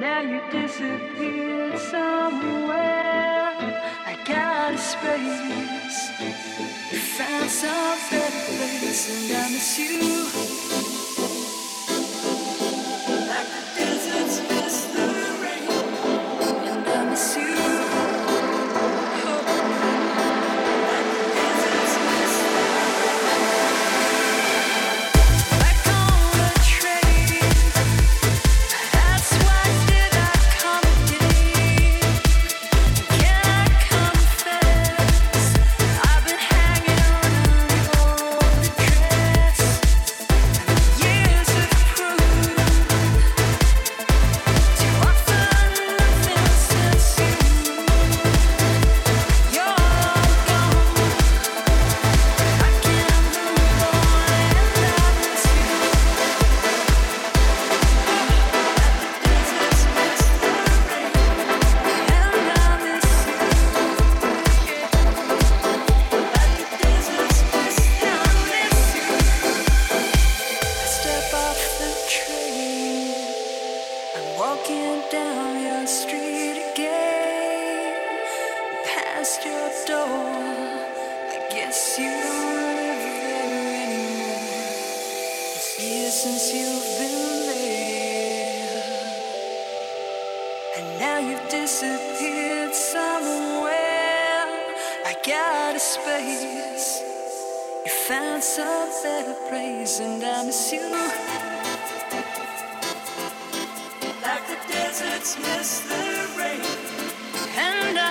Now you disappeared somewhere. I got a space. You found some better place, and I miss you. years since you've been there. And now you've disappeared somewhere. I got a space. You found some better praise and I miss you. Like the deserts miss the rain. And I